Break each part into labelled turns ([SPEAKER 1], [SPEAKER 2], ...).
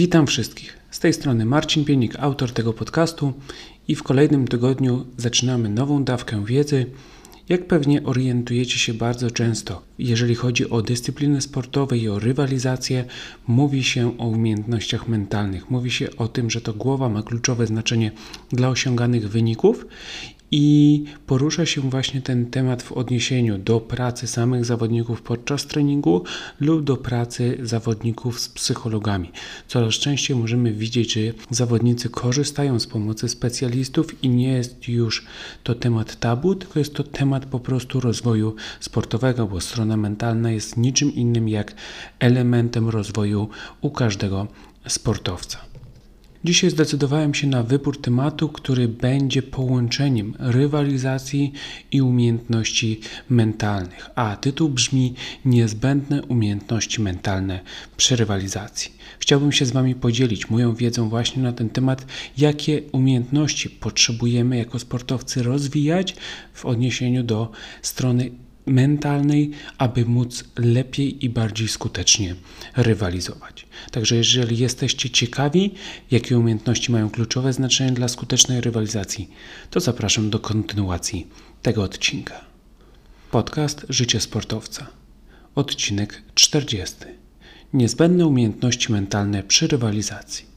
[SPEAKER 1] Witam wszystkich. Z tej strony Marcin Pienik, autor tego podcastu, i w kolejnym tygodniu zaczynamy nową dawkę wiedzy. Jak pewnie orientujecie się bardzo często, jeżeli chodzi o dyscypliny sportowe i o rywalizację, mówi się o umiejętnościach mentalnych. Mówi się o tym, że to głowa ma kluczowe znaczenie dla osiąganych wyników i porusza się właśnie ten temat w odniesieniu do pracy samych zawodników podczas treningu lub do pracy zawodników z psychologami. Coraz częściej możemy widzieć, że zawodnicy korzystają z pomocy specjalistów i nie jest już to temat tabu, tylko jest to temat po prostu rozwoju sportowego, bo strona mentalna jest niczym innym jak elementem rozwoju u każdego sportowca. Dzisiaj zdecydowałem się na wybór tematu, który będzie połączeniem rywalizacji i umiejętności mentalnych. A tytuł brzmi Niezbędne umiejętności mentalne przy rywalizacji. Chciałbym się z Wami podzielić moją wiedzą właśnie na ten temat, jakie umiejętności potrzebujemy jako sportowcy rozwijać w odniesieniu do strony mentalnej, aby móc lepiej i bardziej skutecznie rywalizować. Także jeżeli jesteście ciekawi, jakie umiejętności mają kluczowe znaczenie dla skutecznej rywalizacji, to zapraszam do kontynuacji tego odcinka. Podcast Życie Sportowca. Odcinek 40. Niezbędne umiejętności mentalne przy rywalizacji.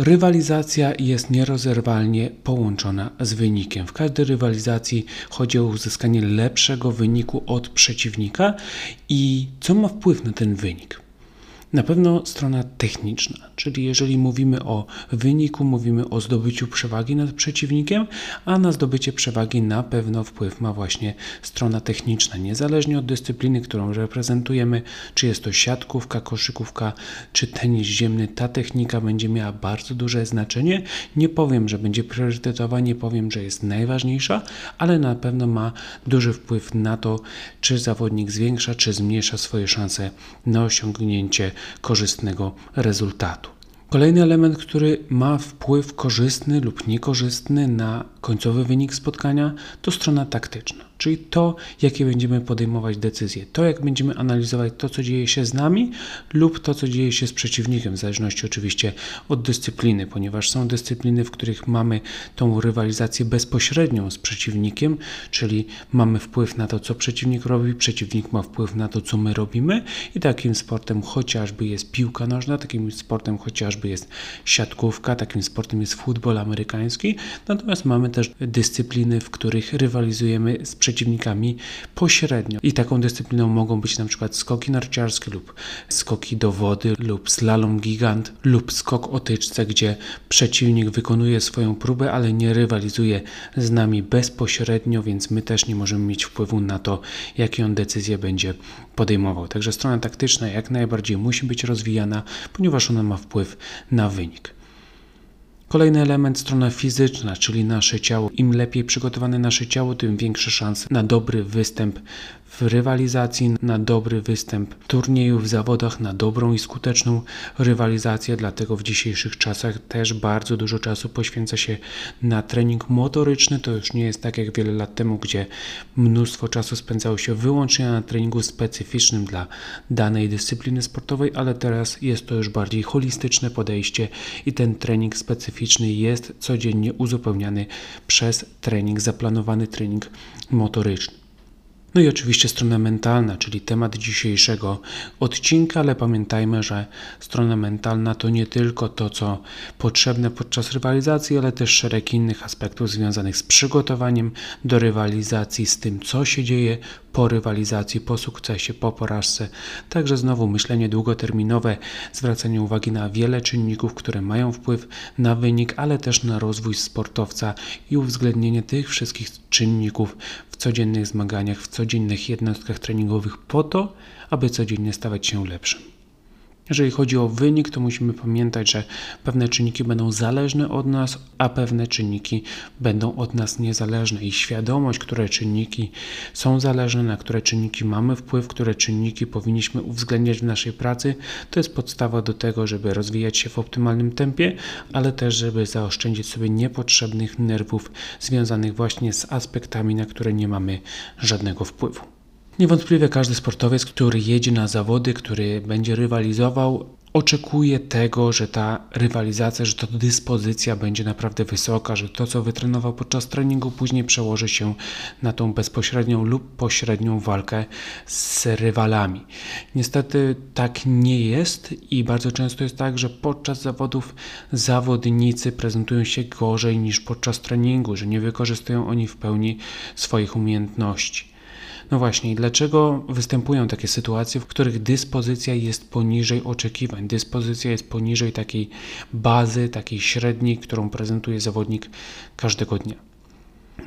[SPEAKER 1] Rywalizacja jest nierozerwalnie połączona z wynikiem. W każdej rywalizacji chodzi o uzyskanie lepszego wyniku od przeciwnika i co ma wpływ na ten wynik. Na pewno strona techniczna, czyli jeżeli mówimy o wyniku, mówimy o zdobyciu przewagi nad przeciwnikiem, a na zdobycie przewagi na pewno wpływ ma właśnie strona techniczna, niezależnie od dyscypliny, którą reprezentujemy, czy jest to siatkówka, koszykówka, czy tenis ziemny, ta technika będzie miała bardzo duże znaczenie. Nie powiem, że będzie priorytetowa, nie powiem, że jest najważniejsza, ale na pewno ma duży wpływ na to, czy zawodnik zwiększa, czy zmniejsza swoje szanse na osiągnięcie korzystnego rezultatu. Kolejny element, który ma wpływ korzystny lub niekorzystny na końcowy wynik spotkania, to strona taktyczna czyli to, jakie będziemy podejmować decyzje, to, jak będziemy analizować to, co dzieje się z nami lub to, co dzieje się z przeciwnikiem, w zależności oczywiście od dyscypliny, ponieważ są dyscypliny, w których mamy tą rywalizację bezpośrednią z przeciwnikiem, czyli mamy wpływ na to, co przeciwnik robi, przeciwnik ma wpływ na to, co my robimy i takim sportem chociażby jest piłka nożna, takim sportem chociażby jest siatkówka, takim sportem jest futbol amerykański, natomiast mamy też dyscypliny, w których rywalizujemy z przeciwnikami pośrednio. I taką dyscypliną mogą być na przykład skoki narciarskie lub skoki do wody lub slalom gigant lub skok o tyczce, gdzie przeciwnik wykonuje swoją próbę, ale nie rywalizuje z nami bezpośrednio, więc my też nie możemy mieć wpływu na to, jakie on decyzje będzie podejmował. Także strona taktyczna jak najbardziej musi być rozwijana, ponieważ ona ma wpływ na wynik. Kolejny element, strona fizyczna, czyli nasze ciało. Im lepiej przygotowane nasze ciało, tym większe szanse na dobry występ w rywalizacji, na dobry występ turnieju, w zawodach, na dobrą i skuteczną rywalizację. Dlatego w dzisiejszych czasach też bardzo dużo czasu poświęca się na trening motoryczny. To już nie jest tak jak wiele lat temu, gdzie mnóstwo czasu spędzało się wyłącznie na treningu specyficznym dla danej dyscypliny sportowej, ale teraz jest to już bardziej holistyczne podejście i ten trening specyficzny jest codziennie uzupełniany przez trening, zaplanowany trening motoryczny. No i oczywiście strona mentalna, czyli temat dzisiejszego odcinka, ale pamiętajmy, że strona mentalna to nie tylko to, co potrzebne podczas rywalizacji, ale też szereg innych aspektów związanych z przygotowaniem do rywalizacji, z tym, co się dzieje po rywalizacji, po sukcesie, po porażce. Także znowu myślenie długoterminowe, zwracanie uwagi na wiele czynników, które mają wpływ na wynik, ale też na rozwój sportowca i uwzględnienie tych wszystkich czynników w codziennych zmaganiach, w codziennych jednostkach treningowych po to, aby codziennie stawać się lepszym. Jeżeli chodzi o wynik, to musimy pamiętać, że pewne czynniki będą zależne od nas, a pewne czynniki będą od nas niezależne. I świadomość, które czynniki są zależne, na które czynniki mamy wpływ, które czynniki powinniśmy uwzględniać w naszej pracy, to jest podstawa do tego, żeby rozwijać się w optymalnym tempie, ale też, żeby zaoszczędzić sobie niepotrzebnych nerwów związanych właśnie z aspektami, na które nie mamy żadnego wpływu. Niewątpliwie każdy sportowiec, który jedzie na zawody, który będzie rywalizował, oczekuje tego, że ta rywalizacja, że ta dyspozycja będzie naprawdę wysoka, że to, co wytrenował podczas treningu, później przełoży się na tą bezpośrednią lub pośrednią walkę z rywalami. Niestety tak nie jest i bardzo często jest tak, że podczas zawodów zawodnicy prezentują się gorzej niż podczas treningu, że nie wykorzystują oni w pełni swoich umiejętności. No właśnie, dlaczego występują takie sytuacje, w których dyspozycja jest poniżej oczekiwań? Dyspozycja jest poniżej takiej bazy, takiej średniej, którą prezentuje zawodnik każdego dnia.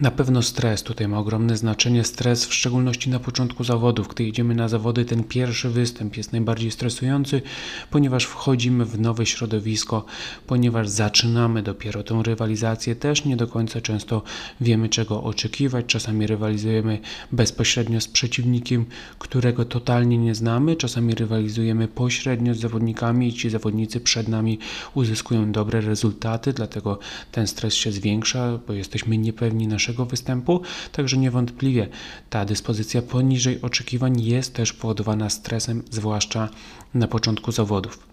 [SPEAKER 1] Na pewno stres tutaj ma ogromne znaczenie. Stres, w szczególności na początku zawodów. Gdy idziemy na zawody, ten pierwszy występ jest najbardziej stresujący, ponieważ wchodzimy w nowe środowisko, ponieważ zaczynamy dopiero tę rywalizację. Też nie do końca często wiemy, czego oczekiwać. Czasami rywalizujemy bezpośrednio z przeciwnikiem, którego totalnie nie znamy. Czasami rywalizujemy pośrednio z zawodnikami i ci zawodnicy przed nami uzyskują dobre rezultaty, dlatego ten stres się zwiększa, bo jesteśmy niepewni naszego naszego występu, także niewątpliwie ta dyspozycja poniżej oczekiwań jest też powodowana stresem, zwłaszcza na początku zawodów.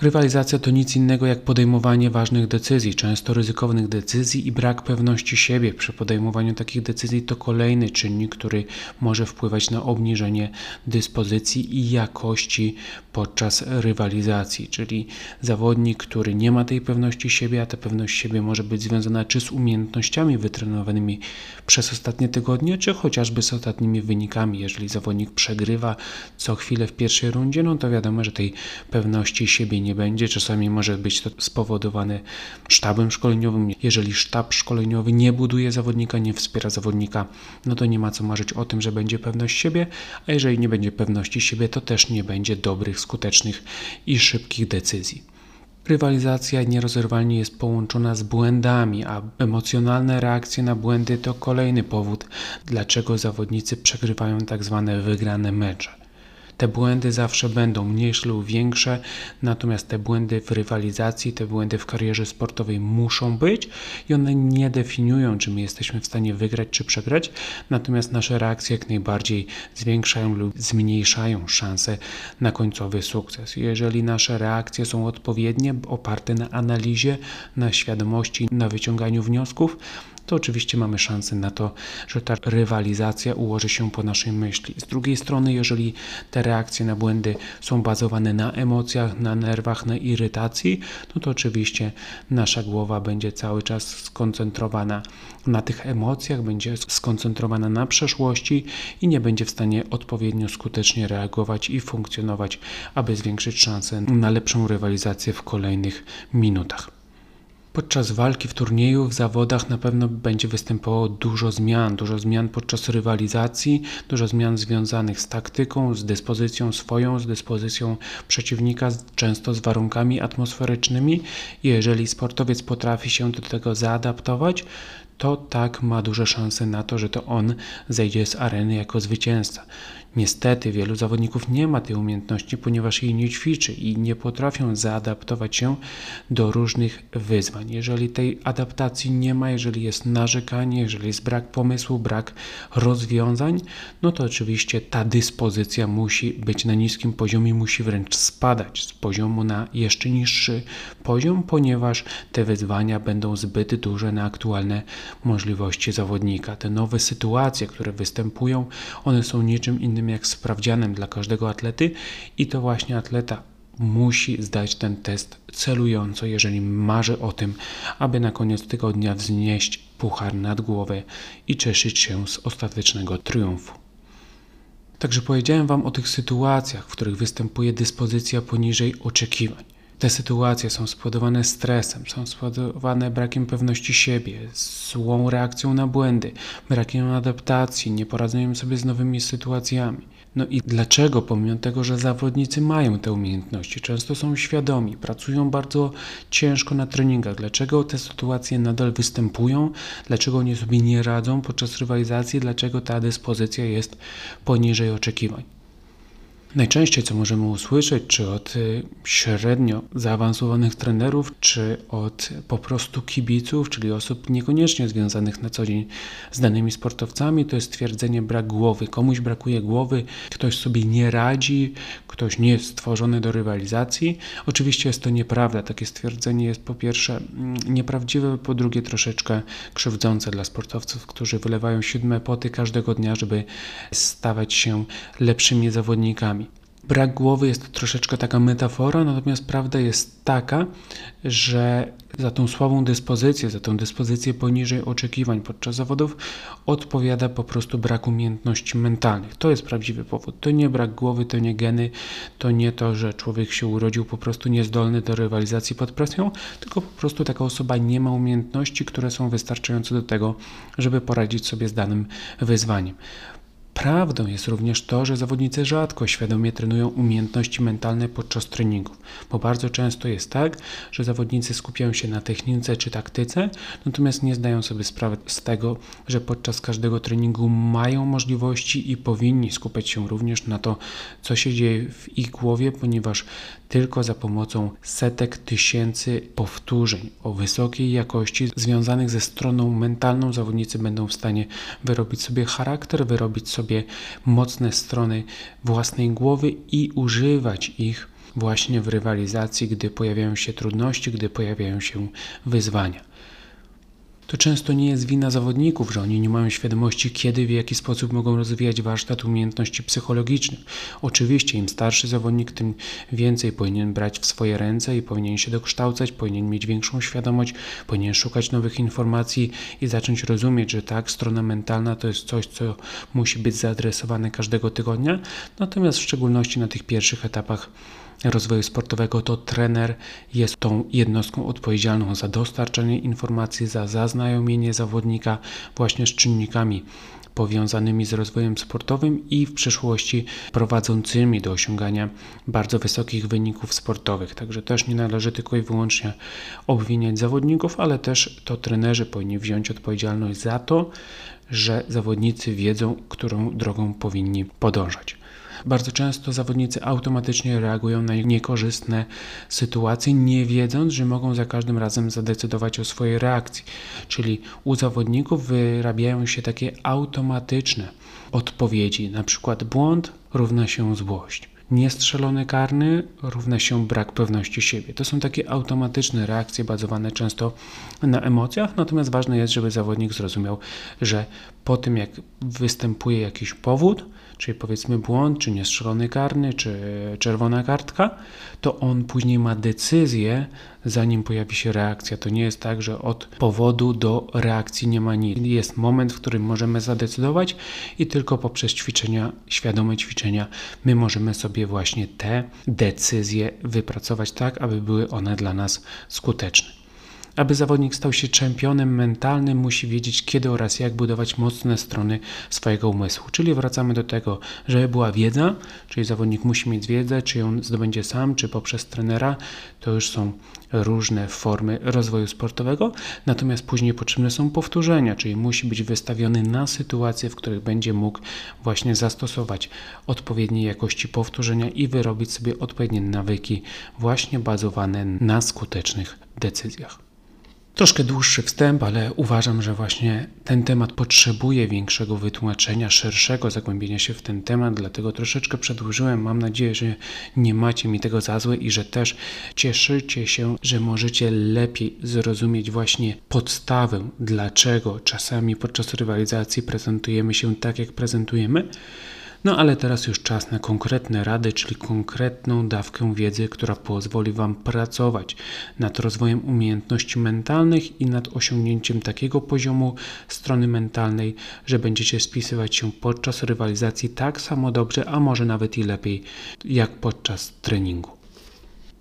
[SPEAKER 1] Rywalizacja to nic innego jak podejmowanie ważnych decyzji, często ryzykownych decyzji i brak pewności siebie przy podejmowaniu takich decyzji to kolejny czynnik, który może wpływać na obniżenie dyspozycji i jakości podczas rywalizacji, czyli zawodnik, który nie ma tej pewności siebie, a ta pewność siebie może być związana czy z umiejętnościami wytrenowanymi przez ostatnie tygodnie, czy chociażby z ostatnimi wynikami. Jeżeli zawodnik przegrywa co chwilę w pierwszej rundzie, no to wiadomo, że tej pewności siebie nie będzie. Czasami może być to spowodowane sztabem szkoleniowym. Jeżeli sztab szkoleniowy nie buduje zawodnika, nie wspiera zawodnika, no to nie ma co marzyć o tym, że będzie pewność siebie, a jeżeli nie będzie pewności siebie, to też nie będzie dobrych, skutecznych i szybkich decyzji. Rywalizacja nierozerwalnie jest połączona z błędami, a emocjonalne reakcje na błędy to kolejny powód, dlaczego zawodnicy przegrywają tak zwane wygrane mecze. Te błędy zawsze będą mniejsze lub większe, natomiast te błędy w rywalizacji, te błędy w karierze sportowej muszą być i one nie definiują, czy my jesteśmy w stanie wygrać czy przegrać, natomiast nasze reakcje jak najbardziej zwiększają lub zmniejszają szanse na końcowy sukces. Jeżeli nasze reakcje są odpowiednie, oparte na analizie, na świadomości, na wyciąganiu wniosków, to oczywiście mamy szansę na to, że ta rywalizacja ułoży się po naszej myśli. Z drugiej strony, jeżeli te reakcje na błędy są bazowane na emocjach, na nerwach, na irytacji, no to oczywiście nasza głowa będzie cały czas skoncentrowana na tych emocjach, będzie skoncentrowana na przeszłości i nie będzie w stanie odpowiednio skutecznie reagować i funkcjonować, aby zwiększyć szanse na lepszą rywalizację w kolejnych minutach. Podczas walki w turnieju, w zawodach na pewno będzie występowało dużo zmian, dużo zmian podczas rywalizacji, dużo zmian związanych z taktyką, z dyspozycją swoją, z dyspozycją przeciwnika, często z warunkami atmosferycznymi. Jeżeli sportowiec potrafi się do tego zaadaptować, to tak ma duże szanse na to, że to on zejdzie z areny jako zwycięzca. Niestety wielu zawodników nie ma tej umiejętności, ponieważ jej nie ćwiczy i nie potrafią zaadaptować się do różnych wyzwań. Jeżeli tej adaptacji nie ma, jeżeli jest narzekanie, jeżeli jest brak pomysłu, brak rozwiązań, no to oczywiście ta dyspozycja musi być na niskim poziomie, musi wręcz spadać z poziomu na jeszcze niższy poziom, ponieważ te wyzwania będą zbyt duże na aktualne możliwości zawodnika. Te nowe sytuacje, które występują, one są niczym innym jak sprawdzianem dla każdego atlety i to właśnie atleta musi zdać ten test celująco, jeżeli marzy o tym, aby na koniec tygodnia wznieść puchar nad głowę i cieszyć się z ostatecznego triumfu. Także powiedziałem Wam o tych sytuacjach, w których występuje dyspozycja poniżej oczekiwań. Te sytuacje są spowodowane stresem, są spowodowane brakiem pewności siebie, złą reakcją na błędy, brakiem adaptacji, nieporadzeniem sobie z nowymi sytuacjami. No i dlaczego, pomimo tego, że zawodnicy mają te umiejętności, często są świadomi, pracują bardzo ciężko na treningach, dlaczego te sytuacje nadal występują, dlaczego oni sobie nie radzą podczas rywalizacji, dlaczego ta dyspozycja jest poniżej oczekiwań? Najczęściej, co możemy usłyszeć, czy od y, średnio zaawansowanych trenerów, czy od po prostu kibiców, czyli osób niekoniecznie związanych na co dzień z danymi sportowcami, to jest twierdzenie brak głowy. Komuś brakuje głowy, ktoś sobie nie radzi, ktoś nie jest stworzony do rywalizacji. Oczywiście jest to nieprawda. Takie stwierdzenie jest po pierwsze mm, nieprawdziwe, po drugie troszeczkę krzywdzące dla sportowców, którzy wylewają siódme poty każdego dnia, żeby stawać się lepszymi zawodnikami. Brak głowy jest to troszeczkę taka metafora, natomiast prawda jest taka, że za tą słabą dyspozycję, za tą dyspozycję poniżej oczekiwań podczas zawodów odpowiada po prostu brak umiejętności mentalnych. To jest prawdziwy powód. To nie brak głowy, to nie geny, to nie to, że człowiek się urodził po prostu niezdolny do rywalizacji pod presją, tylko po prostu taka osoba nie ma umiejętności, które są wystarczające do tego, żeby poradzić sobie z danym wyzwaniem. Prawdą jest również to, że zawodnicy rzadko świadomie trenują umiejętności mentalne podczas treningów, bo bardzo często jest tak, że zawodnicy skupiają się na technice czy taktyce, natomiast nie zdają sobie sprawy z tego, że podczas każdego treningu mają możliwości i powinni skupiać się również na to, co się dzieje w ich głowie, ponieważ tylko za pomocą setek tysięcy powtórzeń o wysokiej jakości związanych ze stroną mentalną zawodnicy będą w stanie wyrobić sobie charakter, wyrobić sobie sobie mocne strony własnej głowy i używać ich właśnie w rywalizacji, gdy pojawiają się trudności, gdy pojawiają się wyzwania. To często nie jest wina zawodników, że oni nie mają świadomości, kiedy, w jaki sposób mogą rozwijać warsztat umiejętności psychologicznych. Oczywiście, im starszy zawodnik, tym więcej powinien brać w swoje ręce i powinien się dokształcać, powinien mieć większą świadomość, powinien szukać nowych informacji i zacząć rozumieć, że tak, strona mentalna to jest coś, co musi być zaadresowane każdego tygodnia. Natomiast w szczególności na tych pierwszych etapach rozwoju sportowego, to trener jest tą jednostką odpowiedzialną za dostarczanie informacji, za zaznajomienie zawodnika właśnie z czynnikami powiązanymi z rozwojem sportowym i w przyszłości prowadzącymi do osiągania bardzo wysokich wyników sportowych. Także też nie należy tylko i wyłącznie obwiniać zawodników, ale też to trenerzy powinni wziąć odpowiedzialność za to, że zawodnicy wiedzą, którą drogą powinni podążać. Bardzo często zawodnicy automatycznie reagują na niekorzystne sytuacje, nie wiedząc, że mogą za każdym razem zadecydować o swojej reakcji. Czyli u zawodników wyrabiają się takie automatyczne odpowiedzi, na przykład błąd równa się złość niestrzelony karny równa się brak pewności siebie. To są takie automatyczne reakcje bazowane często na emocjach, natomiast ważne jest, żeby zawodnik zrozumiał, że po tym jak występuje jakiś powód, czyli powiedzmy błąd, czy niestrzelony karny, czy czerwona kartka, to on później ma decyzję, zanim pojawi się reakcja. To nie jest tak, że od powodu do reakcji nie ma nic. Jest moment, w którym możemy zadecydować i tylko poprzez ćwiczenia, świadome ćwiczenia, my możemy sobie właśnie te decyzje wypracować tak, aby były one dla nas skuteczne. Aby zawodnik stał się czempionem mentalnym, musi wiedzieć kiedy oraz jak budować mocne strony swojego umysłu. Czyli wracamy do tego, żeby była wiedza, czyli zawodnik musi mieć wiedzę, czy ją zdobędzie sam, czy poprzez trenera. To już są różne formy rozwoju sportowego, natomiast później potrzebne są powtórzenia, czyli musi być wystawiony na sytuacje, w których będzie mógł właśnie zastosować odpowiedniej jakości powtórzenia i wyrobić sobie odpowiednie nawyki, właśnie bazowane na skutecznych decyzjach. Troszkę dłuższy wstęp, ale uważam, że właśnie ten temat potrzebuje większego wytłumaczenia, szerszego zagłębienia się w ten temat, dlatego troszeczkę przedłużyłem. Mam nadzieję, że nie macie mi tego za złe i że też cieszycie się, że możecie lepiej zrozumieć właśnie podstawę, dlaczego czasami podczas rywalizacji prezentujemy się tak, jak prezentujemy no ale teraz już czas na konkretne rady, czyli konkretną dawkę wiedzy, która pozwoli Wam pracować nad rozwojem umiejętności mentalnych i nad osiągnięciem takiego poziomu strony mentalnej, że będziecie spisywać się podczas rywalizacji tak samo dobrze, a może nawet i lepiej, jak podczas treningu.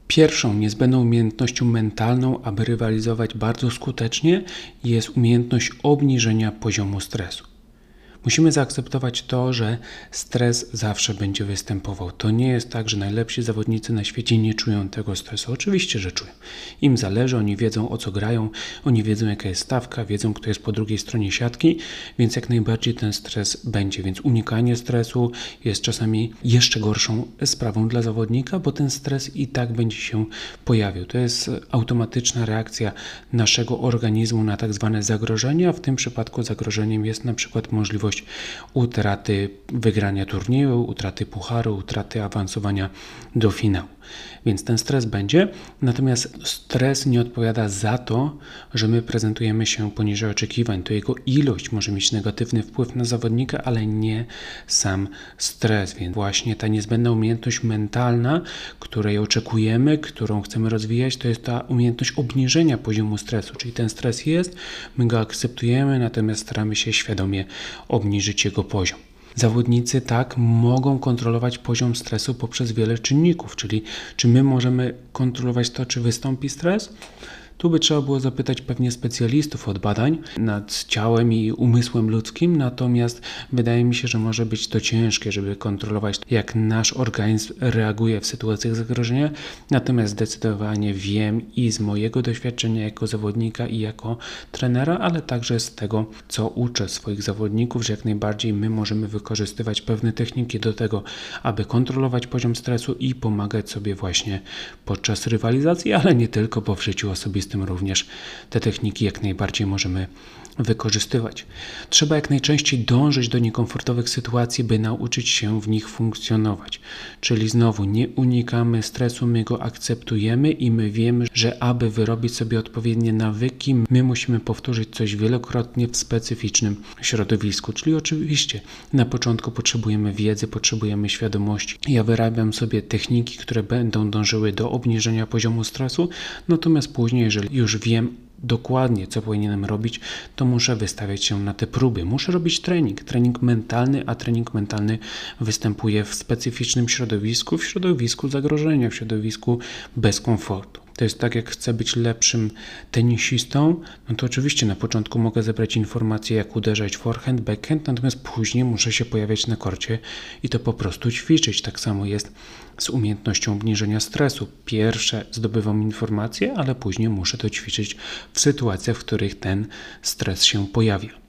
[SPEAKER 1] Pierwszą niezbędną umiejętnością mentalną, aby rywalizować bardzo skutecznie, jest umiejętność obniżenia poziomu stresu Musimy zaakceptować to, że stres zawsze będzie występował. To nie jest tak, że najlepsi zawodnicy na świecie nie czują tego stresu. Oczywiście, że czują. Im zależy, oni wiedzą o co grają, oni wiedzą jaka jest stawka, wiedzą kto jest po drugiej stronie siatki, więc jak najbardziej ten stres będzie. Więc unikanie stresu jest czasami jeszcze gorszą sprawą dla zawodnika, bo ten stres i tak będzie się pojawił. To jest automatyczna reakcja naszego organizmu na tak zwane zagrożenia. W tym przypadku zagrożeniem jest na przykład możliwość utraty wygrania turnieju, utraty pucharu, utraty awansowania do finału. Więc ten stres będzie, natomiast stres nie odpowiada za to, że my prezentujemy się poniżej oczekiwań. To jego ilość może mieć negatywny wpływ na zawodnika, ale nie sam stres. Więc właśnie ta niezbędna umiejętność mentalna, której oczekujemy, którą chcemy rozwijać, to jest ta umiejętność obniżenia poziomu stresu. Czyli ten stres jest, my go akceptujemy, natomiast staramy się świadomie obniżyć jego poziom. Zawodnicy tak mogą kontrolować poziom stresu poprzez wiele czynników, czyli czy my możemy kontrolować to, czy wystąpi stres? Tu by trzeba było zapytać pewnie specjalistów od badań nad ciałem i umysłem ludzkim, natomiast wydaje mi się, że może być to ciężkie, żeby kontrolować, jak nasz organizm reaguje w sytuacjach zagrożenia. Natomiast zdecydowanie wiem i z mojego doświadczenia jako zawodnika i jako trenera, ale także z tego, co uczę swoich zawodników, że jak najbardziej my możemy wykorzystywać pewne techniki do tego, aby kontrolować poziom stresu i pomagać sobie właśnie podczas rywalizacji, ale nie tylko, bo w życiu osobistym tym również te techniki jak najbardziej możemy wykorzystywać. Trzeba jak najczęściej dążyć do niekomfortowych sytuacji, by nauczyć się w nich funkcjonować. Czyli znowu nie unikamy stresu, my go akceptujemy i my wiemy, że aby wyrobić sobie odpowiednie nawyki, my musimy powtórzyć coś wielokrotnie w specyficznym środowisku. Czyli oczywiście na początku potrzebujemy wiedzy, potrzebujemy świadomości. Ja wyrabiam sobie techniki, które będą dążyły do obniżenia poziomu stresu, natomiast później, jeżeli już wiem, dokładnie, co powinienem robić, to muszę wystawiać się na te próby. Muszę robić trening, trening mentalny, a trening mentalny występuje w specyficznym środowisku, w środowisku zagrożenia, w środowisku bez komfortu. To jest tak, jak chcę być lepszym tenisistą, no to oczywiście na początku mogę zebrać informacje, jak uderzać forehand, backhand, natomiast później muszę się pojawiać na korcie i to po prostu ćwiczyć. Tak samo jest z umiejętnością obniżenia stresu. Pierwsze zdobywam informacje, ale później muszę to ćwiczyć w sytuacjach, w których ten stres się pojawia.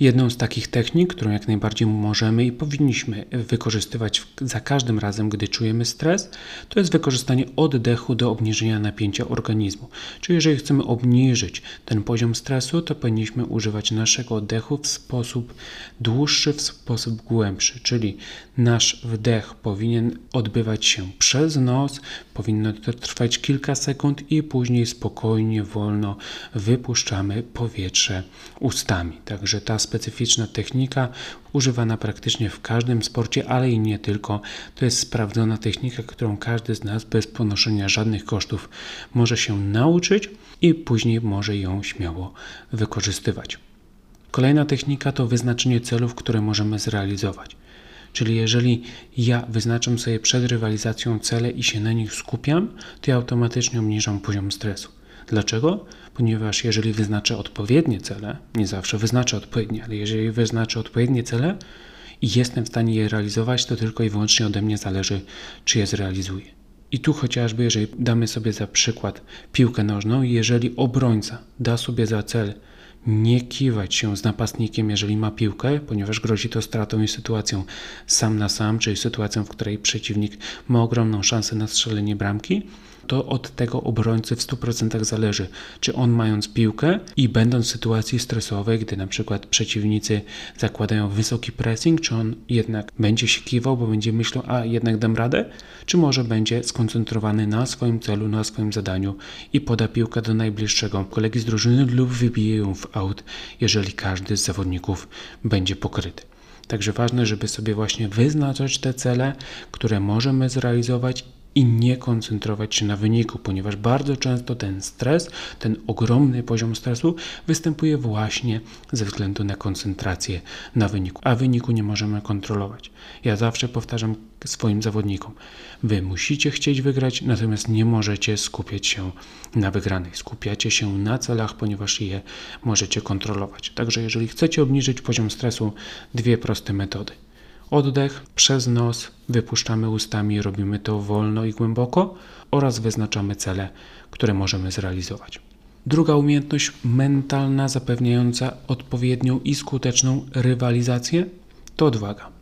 [SPEAKER 1] Jedną z takich technik, którą jak najbardziej możemy i powinniśmy wykorzystywać za każdym razem, gdy czujemy stres, to jest wykorzystanie oddechu do obniżenia napięcia organizmu. Czyli jeżeli chcemy obniżyć ten poziom stresu, to powinniśmy używać naszego oddechu w sposób dłuższy, w sposób głębszy. Czyli nasz wdech powinien odbywać się przez nos, powinno to trwać kilka sekund i później spokojnie, wolno wypuszczamy powietrze ustami. Także ta specyficzna technika, używana praktycznie w każdym sporcie, ale i nie tylko. To jest sprawdzona technika, którą każdy z nas bez ponoszenia żadnych kosztów może się nauczyć i później może ją śmiało wykorzystywać. Kolejna technika to wyznaczenie celów, które możemy zrealizować. Czyli jeżeli ja wyznaczam sobie przed rywalizacją cele i się na nich skupiam, to ja automatycznie obniżam poziom stresu. Dlaczego? Ponieważ jeżeli wyznaczę odpowiednie cele, nie zawsze wyznaczę odpowiednie, ale jeżeli wyznaczę odpowiednie cele i jestem w stanie je realizować, to tylko i wyłącznie ode mnie zależy, czy je zrealizuję. I tu chociażby, jeżeli damy sobie za przykład piłkę nożną, jeżeli obrońca da sobie za cel nie kiwać się z napastnikiem, jeżeli ma piłkę, ponieważ grozi to stratą i sytuacją sam na sam, czyli sytuacją, w której przeciwnik ma ogromną szansę na strzelenie bramki, to od tego obrońcy w 100% zależy, czy on mając piłkę i będąc w sytuacji stresowej, gdy na przykład przeciwnicy zakładają wysoki pressing, czy on jednak będzie się kiwał, bo będzie myślał, a jednak dam radę, czy może będzie skoncentrowany na swoim celu, na swoim zadaniu i poda piłkę do najbliższego kolegi z drużyny lub wybije ją w aut, jeżeli każdy z zawodników będzie pokryty. Także ważne, żeby sobie właśnie wyznaczać te cele, które możemy zrealizować i nie koncentrować się na wyniku, ponieważ bardzo często ten stres, ten ogromny poziom stresu występuje właśnie ze względu na koncentrację na wyniku, a wyniku nie możemy kontrolować. Ja zawsze powtarzam swoim zawodnikom: Wy musicie chcieć wygrać, natomiast nie możecie skupiać się na wygranej. Skupiacie się na celach, ponieważ je możecie kontrolować. Także, jeżeli chcecie obniżyć poziom stresu, dwie proste metody. Oddech przez nos, wypuszczamy ustami, robimy to wolno i głęboko oraz wyznaczamy cele, które możemy zrealizować. Druga umiejętność mentalna zapewniająca odpowiednią i skuteczną rywalizację to odwaga.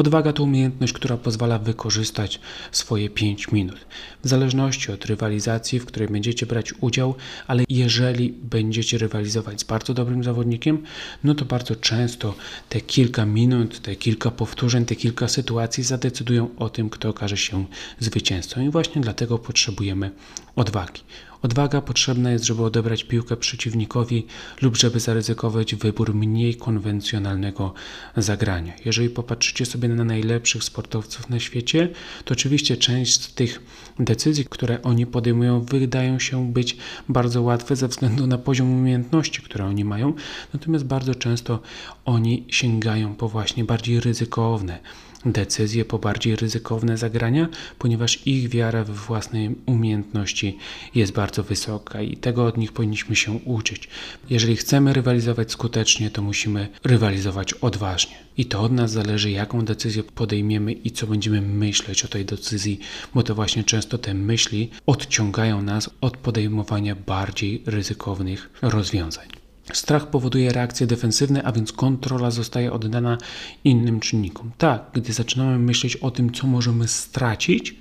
[SPEAKER 1] Odwaga to umiejętność, która pozwala wykorzystać swoje 5 minut. W zależności od rywalizacji, w której będziecie brać udział, ale jeżeli będziecie rywalizować z bardzo dobrym zawodnikiem, no to bardzo często te kilka minut, te kilka powtórzeń, te kilka sytuacji zadecydują o tym, kto okaże się zwycięzcą. I właśnie dlatego potrzebujemy odwagi. Odwaga potrzebna jest, żeby odebrać piłkę przeciwnikowi lub żeby zaryzykować wybór mniej konwencjonalnego zagrania. Jeżeli popatrzycie sobie na najlepszych sportowców na świecie, to oczywiście część z tych decyzji, które oni podejmują, wydają się być bardzo łatwe ze względu na poziom umiejętności, które oni mają, natomiast bardzo często oni sięgają po właśnie bardziej ryzykowne decyzje, po bardziej ryzykowne zagrania, ponieważ ich wiara we własne umiejętności jest bardzo wysoka i tego od nich powinniśmy się uczyć. Jeżeli chcemy rywalizować skutecznie, to musimy rywalizować odważnie. I to od nas zależy, jaką decyzję podejmiemy i co będziemy myśleć o tej decyzji, bo to właśnie często te myśli odciągają nas od podejmowania bardziej ryzykownych rozwiązań. Strach powoduje reakcje defensywne, a więc kontrola zostaje oddana innym czynnikom. Tak, gdy zaczynamy myśleć o tym, co możemy stracić,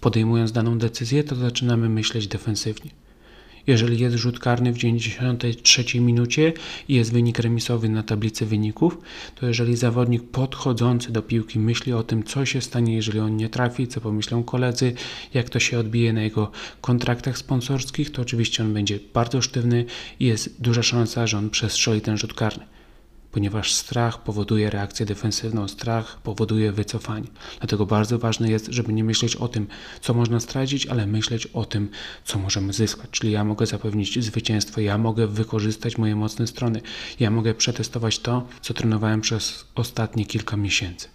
[SPEAKER 1] podejmując daną decyzję, to zaczynamy myśleć defensywnie. Jeżeli jest rzut karny w 93 minucie i jest wynik remisowy na tablicy wyników, to jeżeli zawodnik podchodzący do piłki myśli o tym, co się stanie, jeżeli on nie trafi, co pomyślą koledzy, jak to się odbije na jego kontraktach sponsorskich, to oczywiście on będzie bardzo sztywny i jest duża szansa, że on przestrzeli ten rzut karny ponieważ strach powoduje reakcję defensywną, strach powoduje wycofanie. Dlatego bardzo ważne jest, żeby nie myśleć o tym, co można stracić, ale myśleć o tym, co możemy zyskać. Czyli ja mogę zapewnić zwycięstwo, ja mogę wykorzystać moje mocne strony, ja mogę przetestować to, co trenowałem przez ostatnie kilka miesięcy.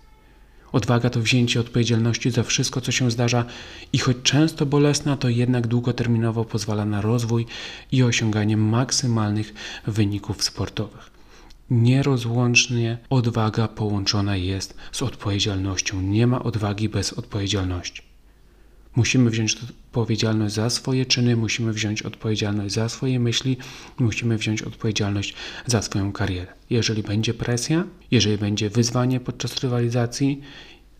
[SPEAKER 1] Odwaga to wzięcie odpowiedzialności za wszystko, co się zdarza i choć często bolesna, to jednak długoterminowo pozwala na rozwój i osiąganie maksymalnych wyników sportowych. Nierozłącznie odwaga połączona jest z odpowiedzialnością. Nie ma odwagi bez odpowiedzialności. Musimy wziąć odpowiedzialność za swoje czyny, musimy wziąć odpowiedzialność za swoje myśli, musimy wziąć odpowiedzialność za swoją karierę. Jeżeli będzie presja, jeżeli będzie wyzwanie podczas rywalizacji,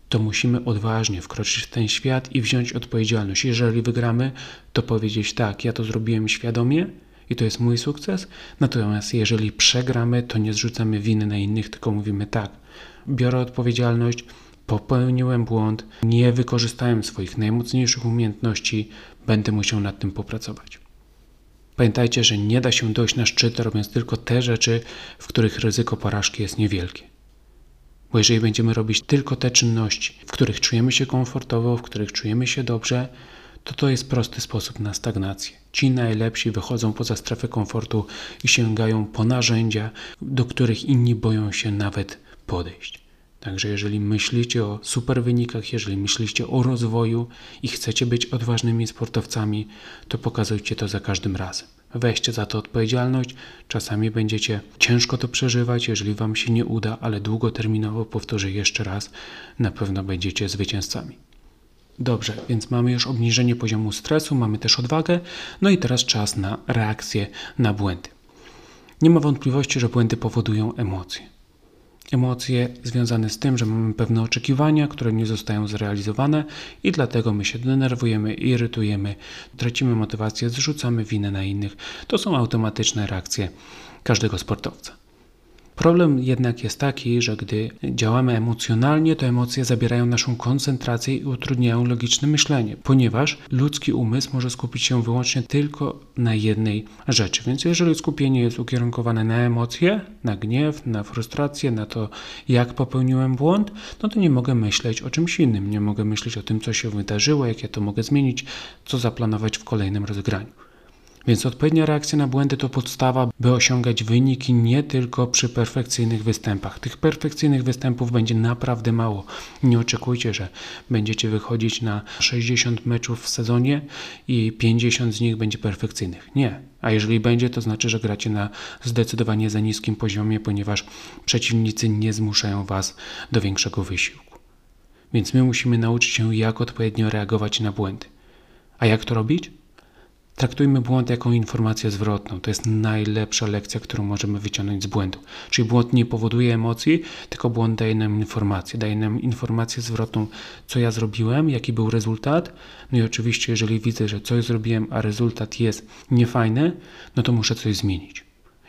[SPEAKER 1] to musimy odważnie wkroczyć w ten świat i wziąć odpowiedzialność. Jeżeli wygramy, to powiedzieć tak, ja to zrobiłem świadomie, i to jest mój sukces. Natomiast jeżeli przegramy, to nie zrzucamy winy na innych, tylko mówimy tak, biorę odpowiedzialność, popełniłem błąd, nie wykorzystałem swoich najmocniejszych umiejętności, będę musiał nad tym popracować. Pamiętajcie, że nie da się dojść na szczyt, robiąc tylko te rzeczy, w których ryzyko porażki jest niewielkie. Bo jeżeli będziemy robić tylko te czynności, w których czujemy się komfortowo, w których czujemy się dobrze, to to jest prosty sposób na stagnację. Ci najlepsi wychodzą poza strefę komfortu i sięgają po narzędzia, do których inni boją się nawet podejść. Także jeżeli myślicie o super wynikach, jeżeli myślicie o rozwoju i chcecie być odważnymi sportowcami, to pokazujcie to za każdym razem. Weźcie za to odpowiedzialność. Czasami będziecie ciężko to przeżywać, jeżeli Wam się nie uda, ale długoterminowo, powtórzę jeszcze raz, na pewno będziecie zwycięzcami. Dobrze, więc mamy już obniżenie poziomu stresu, mamy też odwagę, no i teraz czas na reakcję na błędy. Nie ma wątpliwości, że błędy powodują emocje. Emocje związane z tym, że mamy pewne oczekiwania, które nie zostają zrealizowane i dlatego my się denerwujemy, irytujemy, tracimy motywację, zrzucamy winę na innych. To są automatyczne reakcje każdego sportowca. Problem jednak jest taki, że gdy działamy emocjonalnie, to emocje zabierają naszą koncentrację i utrudniają logiczne myślenie, ponieważ ludzki umysł może skupić się wyłącznie tylko na jednej rzeczy. Więc jeżeli skupienie jest ukierunkowane na emocje, na gniew, na frustrację, na to, jak popełniłem błąd, no to nie mogę myśleć o czymś innym. Nie mogę myśleć o tym, co się wydarzyło, jak ja to mogę zmienić, co zaplanować w kolejnym rozegraniu. Więc odpowiednia reakcja na błędy to podstawa, by osiągać wyniki nie tylko przy perfekcyjnych występach. Tych perfekcyjnych występów będzie naprawdę mało. Nie oczekujcie, że będziecie wychodzić na 60 meczów w sezonie i 50 z nich będzie perfekcyjnych. Nie. A jeżeli będzie, to znaczy, że gracie na zdecydowanie za niskim poziomie, ponieważ przeciwnicy nie zmuszają was do większego wysiłku. Więc my musimy nauczyć się, jak odpowiednio reagować na błędy. A jak to robić? Traktujmy błąd jako informację zwrotną. To jest najlepsza lekcja, którą możemy wyciągnąć z błędu. Czyli błąd nie powoduje emocji, tylko błąd daje nam informację. Daje nam informację zwrotną, co ja zrobiłem, jaki był rezultat. No i oczywiście, jeżeli widzę, że coś zrobiłem, a rezultat jest niefajny, no to muszę coś zmienić.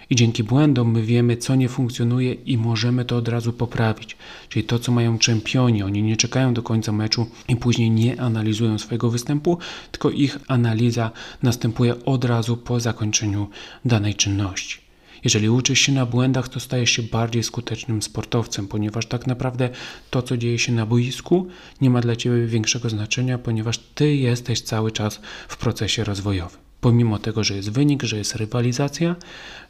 [SPEAKER 1] I dzięki błędom my wiemy, co nie funkcjonuje i możemy to od razu poprawić. Czyli to, co mają czempioni, oni nie czekają do końca meczu i później nie analizują swojego występu, tylko ich analiza następuje od razu po zakończeniu danej czynności. Jeżeli uczysz się na błędach, to stajesz się bardziej skutecznym sportowcem, ponieważ tak naprawdę to, co dzieje się na boisku, nie ma dla ciebie większego znaczenia, ponieważ ty jesteś cały czas w procesie rozwojowym. Pomimo tego, że jest wynik, że jest rywalizacja,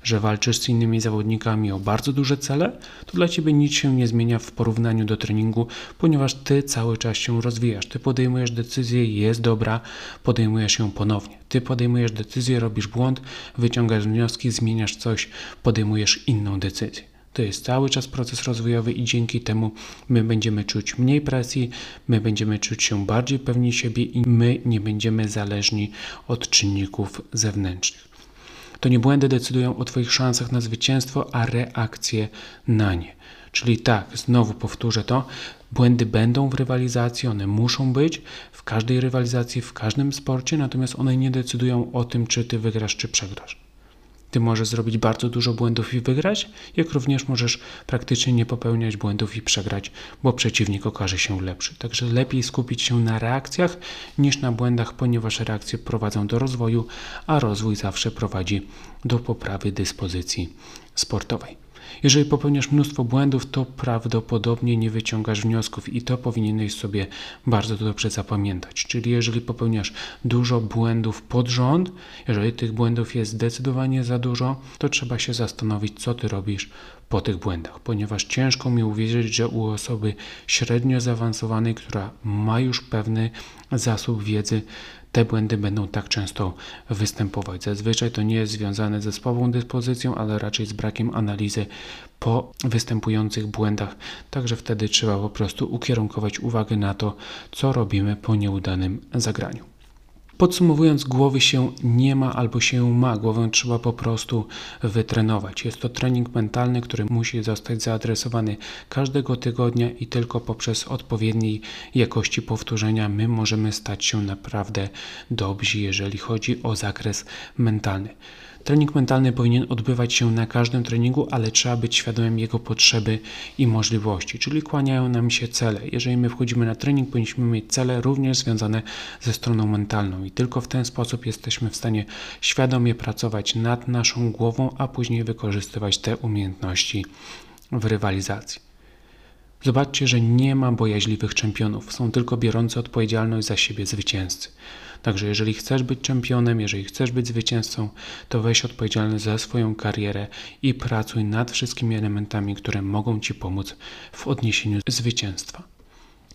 [SPEAKER 1] że walczysz z innymi zawodnikami o bardzo duże cele, to dla ciebie nic się nie zmienia w porównaniu do treningu, ponieważ ty cały czas się rozwijasz. Ty podejmujesz decyzję, jest dobra, podejmujesz ją ponownie. Ty podejmujesz decyzję, robisz błąd, wyciągasz wnioski, zmieniasz coś, podejmujesz inną decyzję. To jest cały czas proces rozwojowy i dzięki temu my będziemy czuć mniej presji, my będziemy czuć się bardziej pewni siebie i my nie będziemy zależni od czynników zewnętrznych. To nie błędy decydują o Twoich szansach na zwycięstwo, a reakcje na nie. Czyli tak, znowu powtórzę to, błędy będą w rywalizacji, one muszą być w każdej rywalizacji, w każdym sporcie, natomiast one nie decydują o tym, czy Ty wygrasz, czy przegrasz. Ty możesz zrobić bardzo dużo błędów i wygrać, jak również możesz praktycznie nie popełniać błędów i przegrać, bo przeciwnik okaże się lepszy. Także lepiej skupić się na reakcjach niż na błędach, ponieważ reakcje prowadzą do rozwoju, a rozwój zawsze prowadzi do poprawy dyspozycji sportowej. Jeżeli popełniasz mnóstwo błędów, to prawdopodobnie nie wyciągasz wniosków i to powinieneś sobie bardzo dobrze zapamiętać. Czyli jeżeli popełniasz dużo błędów pod rząd, jeżeli tych błędów jest zdecydowanie za dużo, to trzeba się zastanowić, co ty robisz po tych błędach, ponieważ ciężko mi uwierzyć, że u osoby średnio zaawansowanej, która ma już pewny zasób wiedzy, te błędy będą tak często występować. Zazwyczaj to nie jest związane ze słabą dyspozycją, ale raczej z brakiem analizy po występujących błędach. Także wtedy trzeba po prostu ukierunkować uwagę na to, co robimy po nieudanym zagraniu. Podsumowując, głowy się nie ma albo się ma, głowę trzeba po prostu wytrenować. Jest to trening mentalny, który musi zostać zaadresowany każdego tygodnia i tylko poprzez odpowiedniej jakości powtórzenia my możemy stać się naprawdę dobrzy, jeżeli chodzi o zakres mentalny. Trening mentalny powinien odbywać się na każdym treningu, ale trzeba być świadomym jego potrzeby i możliwości, czyli kłaniają nam się cele. Jeżeli my wchodzimy na trening, powinniśmy mieć cele również związane ze stroną mentalną i tylko w ten sposób jesteśmy w stanie świadomie pracować nad naszą głową, a później wykorzystywać te umiejętności w rywalizacji. Zobaczcie, że nie ma bojaźliwych czempionów, są tylko biorący odpowiedzialność za siebie zwycięzcy. Także jeżeli chcesz być czempionem, jeżeli chcesz być zwycięzcą, to weź odpowiedzialność za swoją karierę i pracuj nad wszystkimi elementami, które mogą Ci pomóc w odniesieniu zwycięstwa.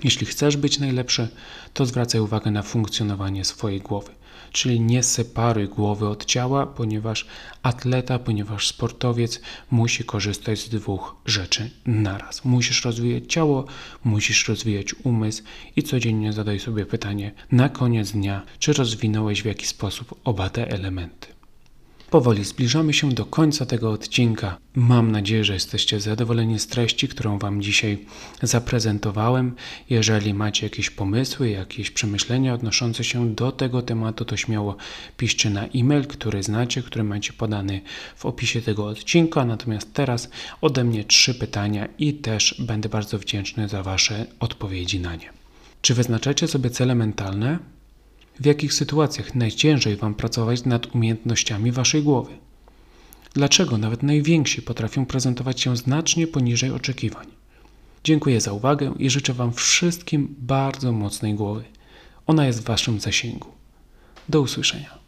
[SPEAKER 1] Jeśli chcesz być najlepszy, to zwracaj uwagę na funkcjonowanie swojej głowy. Czyli nie separuj głowy od ciała, ponieważ atleta, ponieważ sportowiec musi korzystać z dwóch rzeczy naraz. Musisz rozwijać ciało, musisz rozwijać umysł i codziennie zadaj sobie pytanie na koniec dnia, czy rozwinąłeś w jakiś sposób oba te elementy. Powoli zbliżamy się do końca tego odcinka. Mam nadzieję, że jesteście zadowoleni z treści, którą Wam dzisiaj zaprezentowałem. Jeżeli macie jakieś pomysły, jakieś przemyślenia odnoszące się do tego tematu, to śmiało piszcie na e-mail, który znacie, który macie podany w opisie tego odcinka. Natomiast teraz ode mnie trzy pytania i też będę bardzo wdzięczny za Wasze odpowiedzi na nie. Czy wyznaczacie sobie cele mentalne? W jakich sytuacjach najciężej Wam pracować nad umiejętnościami Waszej głowy? Dlaczego nawet najwięksi potrafią prezentować się znacznie poniżej oczekiwań? Dziękuję za uwagę i życzę Wam wszystkim bardzo mocnej głowy. Ona jest w Waszym zasięgu. Do usłyszenia.